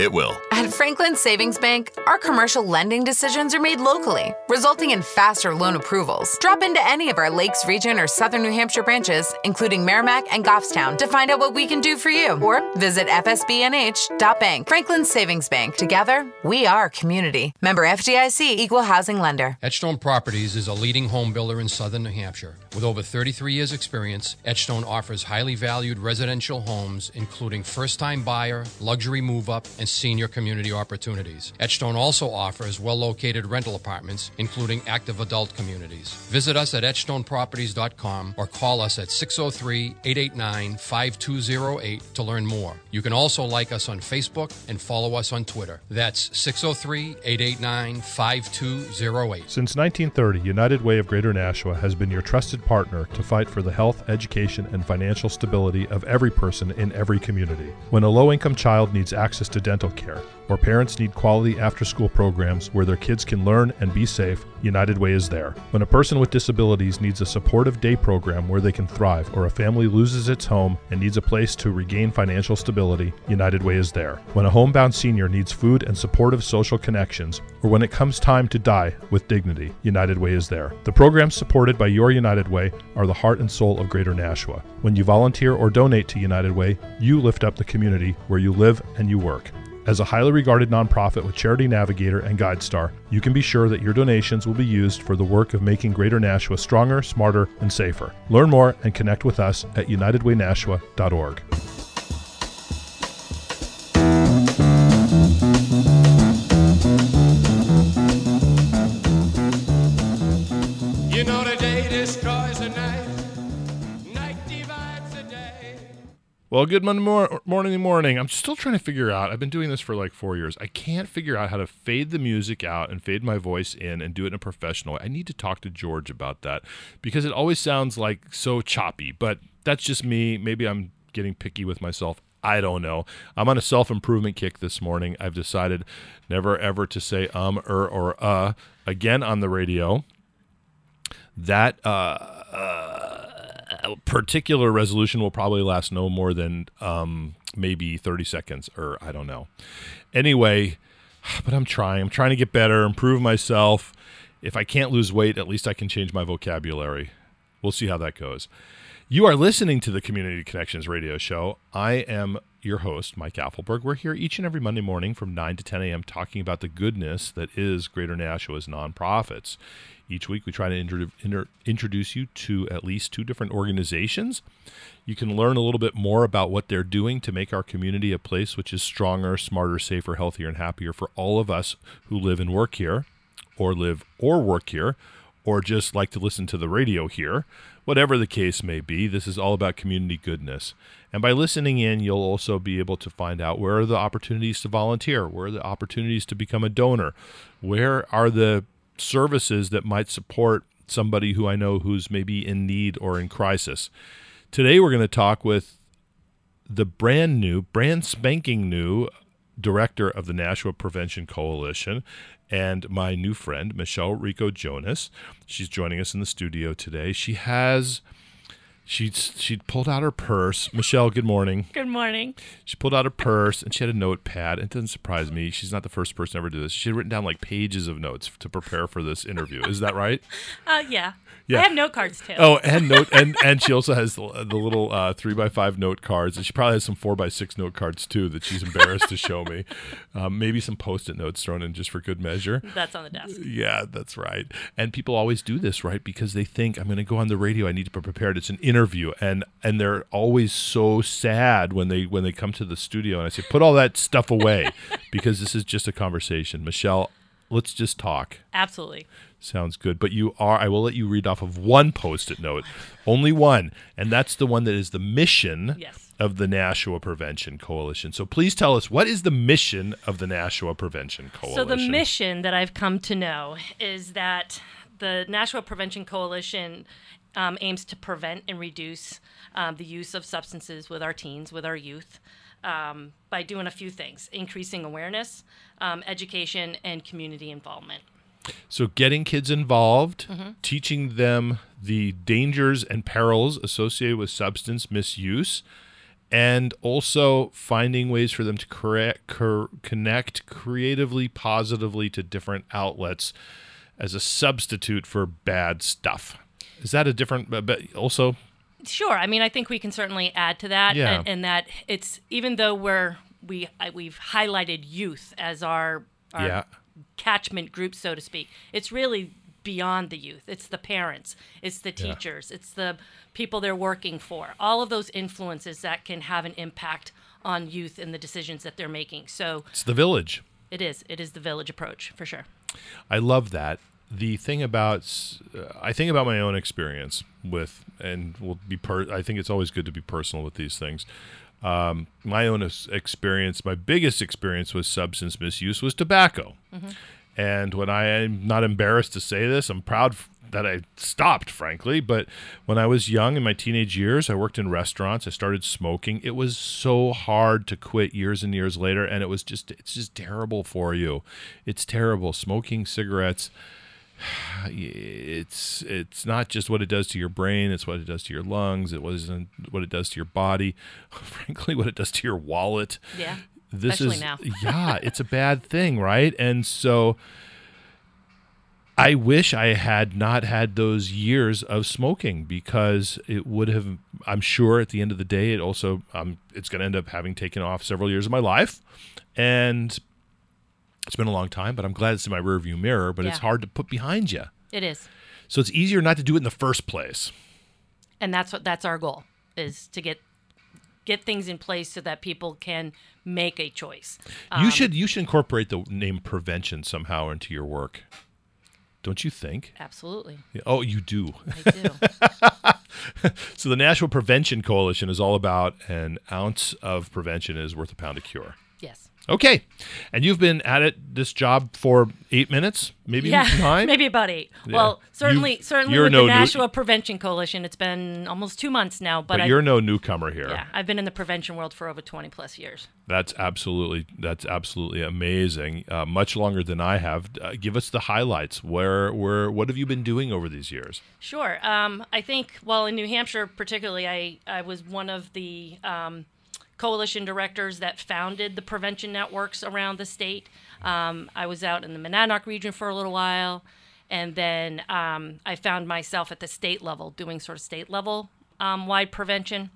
it will. At Franklin Savings Bank, our commercial lending decisions are made locally, resulting in faster loan approvals. Drop into any of our Lakes Region or Southern New Hampshire branches, including Merrimack and Goffstown, to find out what we can do for you. Or visit fsbnh.bank. Franklin Savings Bank. Together, we are community. Member FDIC Equal Housing Lender. Etchstone Properties is a leading home builder in southern New Hampshire. With over 33 years' experience, Etchstone offers highly valued residential homes, including first time buyer, luxury move up, and senior community opportunities. Etchstone also offers well located rental apartments, including active adult communities. Visit us at etchstoneproperties.com or call us at 603 889 5208 to learn more. You can also like us on Facebook and follow us on Twitter. That's 603 889 5208. Since 1930, United Way of Greater Nashua has been your trusted partner to fight for the health, education, and financial stability of every person in every community. When a low income child needs access to dental care, or parents need quality after school programs where their kids can learn and be safe, United Way is there. When a person with disabilities needs a supportive day program where they can thrive, or a family loses its home and needs a place to regain financial stability, United Way is there. When a homebound senior needs food and supportive social connections, or when it comes time to die with dignity, United Way is there. The programs supported by your United Way are the heart and soul of Greater Nashua. When you volunteer or donate to United Way, you lift up the community where you live and you work. As a highly regarded nonprofit with Charity Navigator and GuideStar, you can be sure that your donations will be used for the work of making Greater Nashua stronger, smarter, and safer. Learn more and connect with us at unitedwaynashua.org. Well, good Monday mor- morning, morning. I'm still trying to figure out. I've been doing this for like four years. I can't figure out how to fade the music out and fade my voice in and do it in a professional way. I need to talk to George about that because it always sounds like so choppy. But that's just me. Maybe I'm getting picky with myself. I don't know. I'm on a self improvement kick this morning. I've decided never ever to say um, er, or uh again on the radio. That uh, uh, particular resolution will probably last no more than um, maybe 30 seconds, or I don't know. Anyway, but I'm trying. I'm trying to get better, improve myself. If I can't lose weight, at least I can change my vocabulary. We'll see how that goes. You are listening to the Community Connections radio show. I am your host, Mike Apfelberg. We're here each and every Monday morning from 9 to 10 a.m. talking about the goodness that is Greater Nashua's nonprofits. Each week, we try to intro- inter- introduce you to at least two different organizations. You can learn a little bit more about what they're doing to make our community a place which is stronger, smarter, safer, healthier, and happier for all of us who live and work here, or live or work here, or just like to listen to the radio here. whatever the case may be, this is all about community goodness. And by listening in, you'll also be able to find out where are the opportunities to volunteer, where are the opportunities to become a donor, where are the services that might support somebody who I know who's maybe in need or in crisis. Today, we're going to talk with the brand new, brand spanking new director of the Nashua Prevention Coalition and my new friend, Michelle Rico Jonas. She's joining us in the studio today. She has. She she pulled out her purse. Michelle, good morning. Good morning. She pulled out her purse and she had a notepad. It doesn't surprise me. She's not the first person ever to do this. She had written down like pages of notes to prepare for this interview. Is that right? Uh, yeah. Yeah. I have note cards too. Oh, and note and and she also has the, the little uh, three by five note cards, and she probably has some four by six note cards too that she's embarrassed to show me. Um, maybe some post it notes thrown in just for good measure. That's on the desk. Yeah, that's right. And people always do this, right? Because they think I'm going to go on the radio. I need to be prepared. It's an interview, and and they're always so sad when they when they come to the studio. And I say, put all that stuff away, because this is just a conversation. Michelle, let's just talk. Absolutely. Sounds good. But you are, I will let you read off of one post it note, only one. And that's the one that is the mission Yes. of the Nashua Prevention Coalition. So please tell us what is the mission of the Nashua Prevention Coalition? So the mission that I've come to know is that the Nashua Prevention Coalition um, aims to prevent and reduce um, the use of substances with our teens, with our youth, um, by doing a few things: increasing awareness, um, education, and community involvement. So getting kids involved, Mm-hmm. teaching them the dangers and perils associated with substance misuse, and also finding ways for them to correct, cor- connect creatively, positively to different outlets as a substitute for bad stuff. Is that a different, but- also Sure. I mean, I think we can certainly add to that, Yeah. and, and that it's even though we're we we've highlighted youth as our, our Yeah. catchment group, so to speak. It's really beyond the youth. It's the parents. It's the Yeah. teachers. It's the people they're working for. All of those influences that can have an impact on youth and the decisions that they're making. So it's the village? it is. It is the village approach for sure. I love that. The thing about uh, I think about my own experience with, and will be per. I think it's always good to be personal with these things. Um, my own experience, my biggest experience with substance misuse was tobacco. And when I am not embarrassed to say this, I'm proud that I stopped, frankly. But when I was young in my teenage years, I worked in restaurants. I started smoking. It was so hard to quit years and years later, and it was just it's just terrible for you. It's terrible. Smoking cigarettes it's it's not just what it does to your brain it's what it does to your lungs it wasn't what it does to your body frankly what it does to your wallet Yeah. this Especially is now. yeah it's a bad thing right and so i wish i had not had those years of smoking because it would have i'm sure at the end of the day it also um, it's going to end up having taken off several years of my life and it's been a long time but i'm glad it's in my rearview mirror but it's hard to put behind you It is. so it's easier not to do it in the first place and that's what that's our goal is to get get things in place so that people can make a choice. you um, should you should incorporate the name prevention somehow into your work don't you think Absolutely. oh you do I do. So the Nashua Prevention Coalition is all about an ounce of prevention is worth a pound of cure. Okay, and you've been at it this job for eight minutes, maybe Yeah, nine. maybe about eight. Yeah. Well, certainly, You've- certainly with no the new- Prevention Coalition, it's been almost two months now. But, but you're no newcomer here. yeah, I've been in the prevention world for over twenty plus years. That's absolutely that's absolutely amazing. Uh, much longer than I have. Uh, give us the highlights. Where where what have you been doing over these years? Sure. Um, I think, well, in New Hampshire particularly, I, I was one of the um, coalition directors that founded the prevention networks around the state. Um, I was out in the Monadnock region for a little while, and then um, I found myself at the state level doing sort of state level um, wide prevention.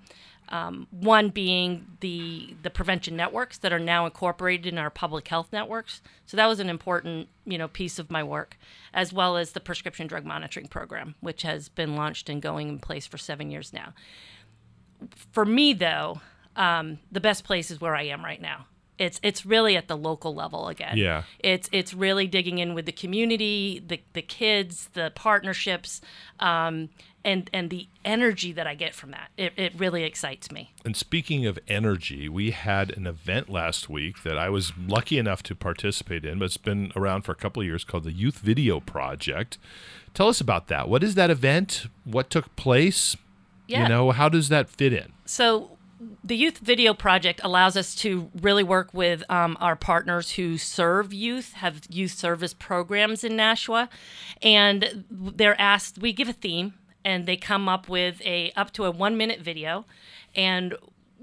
Um, one being the the prevention networks that are now incorporated in our public health networks. So that was an important you know piece of my work, as well as the prescription drug monitoring program, which has been launched and going in place for seven years now. For me, though, um, the best place is where I am right now. It's it's really at the local level again. Yeah. It's it's really digging in with the community, the the kids, the partnerships, um, and and the energy that I get from that. It, it really excites me. And speaking of energy, we had an event last week that I was lucky enough to participate in, but it's been around for a couple of years called the Youth Video Project. Tell us about that. What is that event? What took place? Yeah. You know, how does that fit in? So the youth video project allows us to really work with um, our partners who serve youth have youth service programs in nashua. And they're asked we give a theme and they come up with a up to a one minute video. And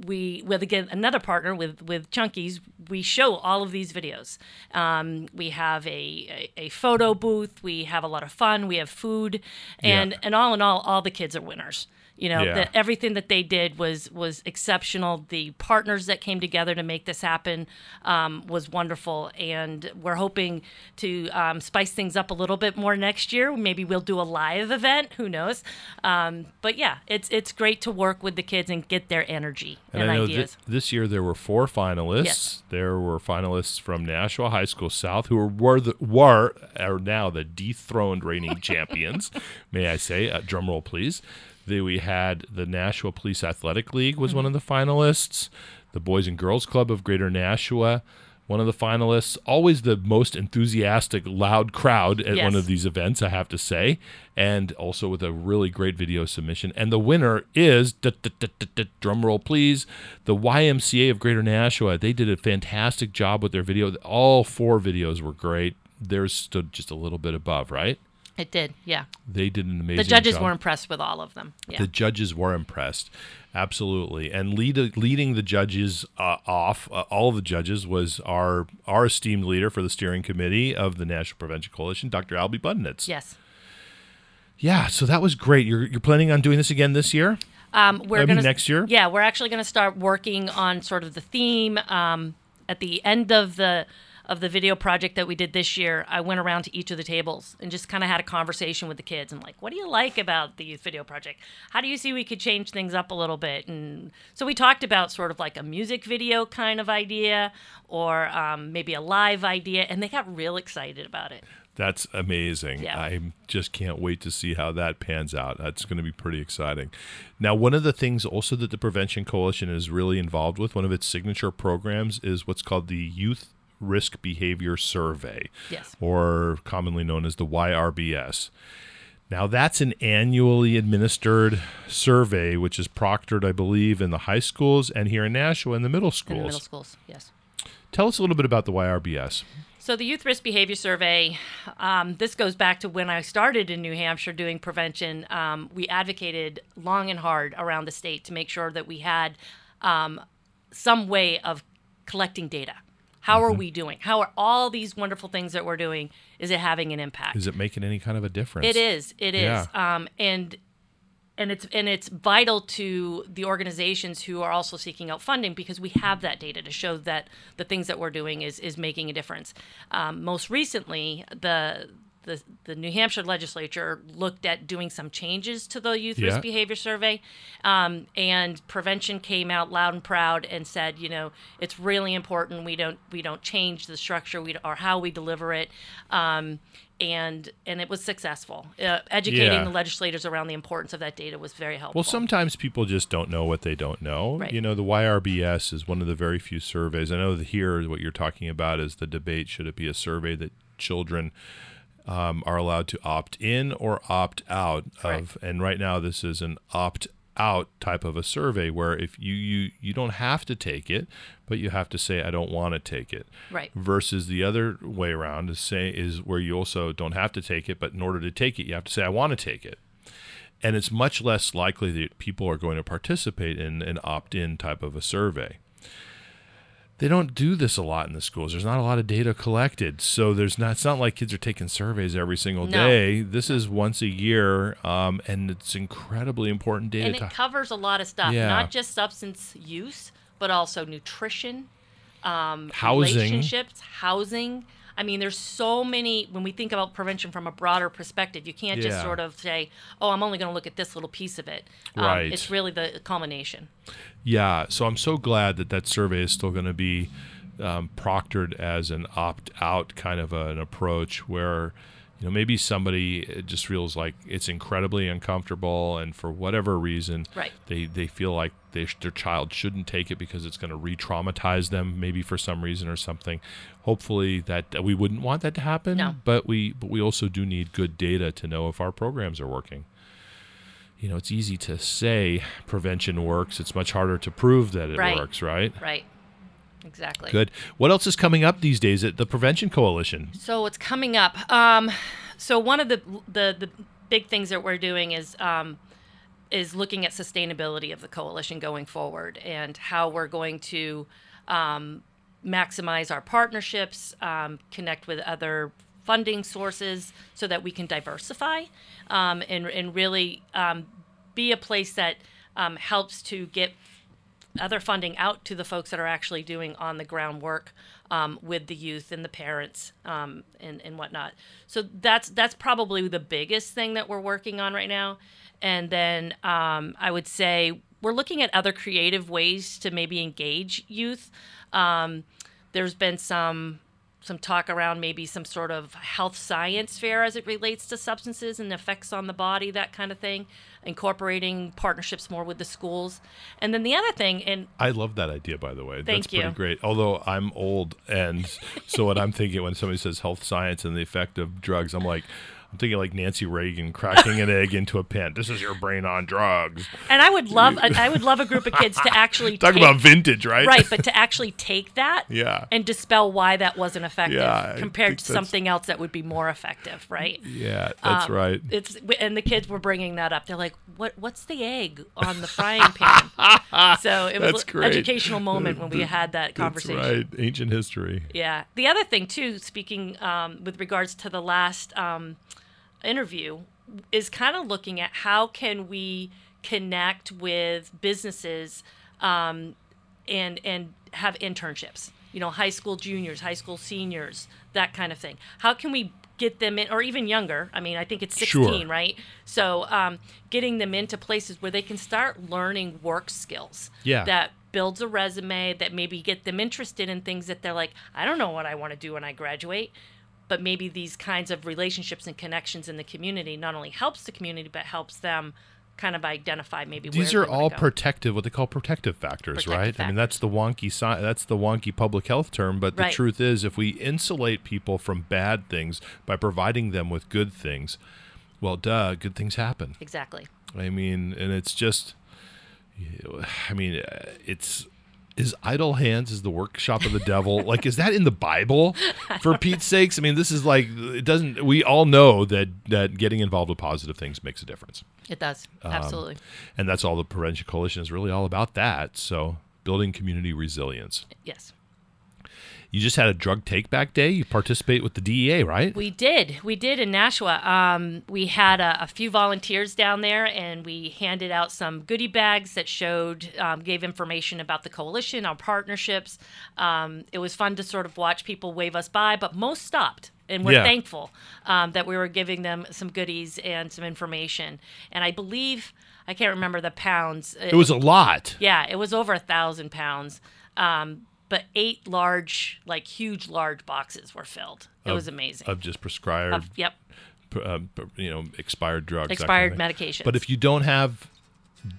we with again another partner with with Chunky's we show all of these videos. Um, we have a, a, a photo booth. We have a lot of fun. We have food. And Yeah. and all in all all the kids are winners you know Yeah. that everything that they did was was exceptional the partners that came together to make this happen um, was wonderful and we're hoping to um, spice things up a little bit more next year maybe we'll do a live event who knows um, but yeah it's it's great to work with the kids and get their energy and, And I know thi- ideas this year there were four finalists. Yes. There were finalists from Nashua High School South who were the, were are now the dethroned reigning champions. May I say? Uh, drum roll, please. Then we had the Nashua Police Athletic League was Mm-hmm. one of the finalists. The Boys and Girls Club of Greater Nashua. One of the finalists, always the most enthusiastic, loud crowd at one of these events, I have to say, and also with a really great video submission. And the winner is, drum roll please, the YMCA of Greater Nashua. They did a fantastic job with their video. All four videos were great. Theirs stood just a little bit above, right? It did yeah They did an amazing the judges job. were impressed with all of them yeah The judges were impressed, absolutely, and lead, leading the judges uh, off. Uh, all of the judges was our our esteemed leader for the steering committee of the Nashua Prevention Coalition, Dr. Albee Budnitz. yes Yeah, so that was great. You're you're planning on doing this again this year? Um, we're I gonna next year? Yeah, we're actually going to start working on sort of the theme. Um, at the end of the of the video project that we did this year, I went around to each of the tables and just kind of had a conversation with the kids and like, what do you like about the youth video project? How do you see we could change things up a little bit? And so we talked about sort of like a music video kind of idea or um, maybe a live idea, and they got real excited about it. That's amazing. Yeah. I just can't wait to see how that pans out. That's going to be pretty exciting. Now, one of the things also that the Prevention Coalition is really involved with, one of its signature programs, is what's called the Youth Risk Behavior Survey, Yes. or commonly known as the YRBS. Now, that's an annually administered survey, which is proctored, I believe, in the high schools and here in Nashua in the middle In schools. the middle schools, yes. Tell us a little bit about the YRBS. So the Youth Risk Behavior Survey, um, this goes back to when I started in New Hampshire doing prevention. Um, we advocated long and hard around the state to make sure that we had um, some way of collecting data. How are we doing? How are all these wonderful things that we're doing? Is it having an impact? Is it making any kind of a difference? It is. It is. Yeah. Um, and and it's and it's vital to the organizations who are also seeking out funding because we have that data to show that the things that we're doing is is making a difference. Um, most recently, the the, the New Hampshire legislature looked at doing some changes to the youth Yeah. risk behavior survey, um, and prevention came out loud and proud and said, you know, it's really important we don't we don't change the structure we or how we deliver it, um, and and it was successful. Uh, educating Yeah. the legislators around the importance of that data was very helpful. Well, sometimes people just don't know what they don't know. Right. You know, the YRBS is one of the very few surveys. I know that here what you're talking about is the debate should it be a survey that children um, are allowed to opt in or opt out of. And right now, this is an opt out type of a survey where if you, you you don't have to take it but you have to say i don't want to take it Right. versus the other way around is say is where you also don't have to take it but in order to take it you have to say i want to take it and it's much less likely that people are going to participate in an opt-in type of a survey they don't do this a lot in the schools there's not a lot of data collected so there's not it's not like kids are taking surveys every single No. day this is once a year um, and it's incredibly important data and to it covers a lot of stuff, Yeah. not just substance use, but also nutrition, um, Housing. relationships, housing. I mean, there's so many. When we think about prevention from a broader perspective, you can't just sort of say, "Oh, I'm only going to look at this little piece of it." Um, Right. It's really the culmination. Yeah, so I'm so glad that that survey is still going to be um, proctored as an opt out kind of an approach where you know maybe somebody just feels like it's incredibly uncomfortable and for whatever reason Right. they they feel like they sh- their child shouldn't take it because it's going to re-traumatize them maybe for some reason or something hopefully that that we wouldn't want that to happen No. but we but we also do need good data to know if our programs are working you know it's easy to say prevention works it's much harder to prove that it Right. works right Right. Exactly. good what else is coming up these days at the prevention coalition So what's coming up? Um, so one of the the the big things that we're doing is um, is looking at sustainability of the coalition going forward and how we're going to um, maximize our partnerships, um, connect with other funding sources so that we can diversify um, and and really um, be a place that um, helps to get other funding out to the folks that are actually doing on the ground work um, with the youth and the parents um, and, and whatnot. So that's that's probably the biggest thing that we're working on right now. And then um, I would say we're looking at other creative ways to maybe engage youth. Um, there's been some some talk around maybe some sort of health science fair as it relates to substances and effects on the body, that kind of thing, incorporating partnerships more with the schools. And then the other thing, and I love that idea, by the way. Thank That's pretty you. great. Although I'm old, and so what I'm thinking when somebody says health science and the effect of drugs, I'm like, I'm thinking like Nancy Reagan cracking an egg into a pan. This is your brain on drugs. and I would love I would love a group of kids to actually Talk take, about vintage, right? right, but to actually take that Yeah. and dispel why that wasn't effective Yeah, compared to something else that would be more effective, right? Yeah, that's Um, right. It's and the kids were bringing that up. They're like, "What? What's the egg on the frying pan?" so it was an educational moment when we had that conversation. That's right. Ancient history. Yeah. The other thing too, speaking um, with regards to the last um, interview, is kind of looking at how can we connect with businesses um, and and have internships. You know, high school juniors, high school seniors, that kind of thing. How can we get them in, or even younger? I mean, I think it's Sure. 16, right? So, um, getting them into places where they can start learning work skills. Yeah. That builds a resume that maybe get them interested in things that they're like, I don't know what I want to do when I graduate. But maybe these kinds of relationships and connections in the community not only helps the community, but helps them kind of identify maybe These are all protective, what they call protective factors, Protective right? I mean, that's the wonky sci- that's the wonky public health term. But the Right. truth is, if we insulate people from bad things by providing them with good things, well, duh, good things happen. Exactly. I mean, and it's just, I mean, it's is idle hands is the workshop of the devil. like, is that in the Bible? For Pete's sakes, I mean, this is like it doesn't. We all know that that getting involved with positive things makes a difference, It does. Um, Absolutely. and that's all the prevention coalition is really all about. That so building community resilience. Yes. You just had a drug take back day. You participate with the DEA, right? We did. We did in Nashua. Um, we had a, a few volunteers down there, and we handed out some goodie bags that showed, um, gave information about the coalition, our partnerships. Um, it was fun to sort of watch people wave us by, but most stopped. And we're Yeah. thankful um, that we were giving them some goodies and some information. And I believe, I can't remember the pounds. it was a lot. Yeah, it was over a thousand pounds. Um, but eight large, like huge, large boxes were filled. It was amazing. of just prescribed Of- yep. uh, you know, expired drugs, Expired kind of medications. But if you don't have,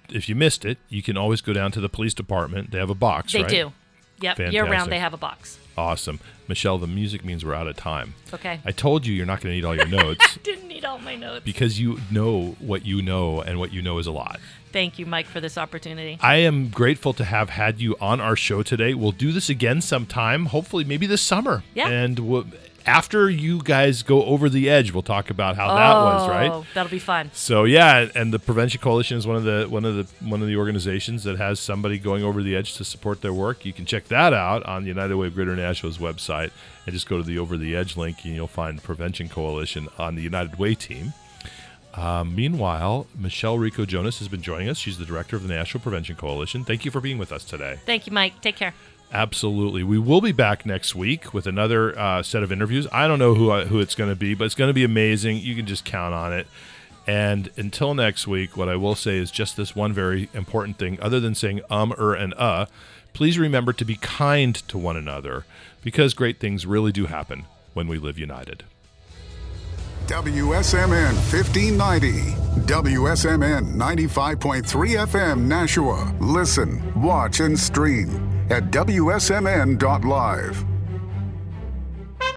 if you missed it, you can always go down to the police department. They have a box, They right? do. Yep. Year round, they have a box. Awesome, Michelle. The music means we're out of time. Okay. I told you you're not going to need all your notes I Didn't need all my notes. because you know what you know, and what you know is a lot. Thank you, Mike, for this opportunity. I am grateful to have had you on our show today. We'll do this again sometime, hopefully, maybe this summer. Yeah. And we'll, after you guys go over the edge, we'll talk about how that was, oh, right? Oh, that'll be fun. So yeah, and the Prevention Coalition is one of the one of the one of the organizations that has somebody going over the edge to support their work. You can check that out on the United Way of Greater Nashua's website, and just go to the Over the Edge link, and you'll find Prevention Coalition on the United Way team. Um, meanwhile, Michelle Rico Jonas has been joining us. She's the director of the Nashua Prevention Coalition. Thank you for being with us today. Thank you, Mike. Take care. Absolutely. We will be back next week with another uh, set of interviews. I don't know who, I, who it's going to be, but it's going to be amazing. You can just count on it. And until next week, what I will say is just this one very important thing other than saying um, er, and uh, please remember to be kind to one another because great things really do happen when we live united. WSMN 1590. WSMN 95.3 FM Nashua. Listen, watch, and stream at WSMN.live.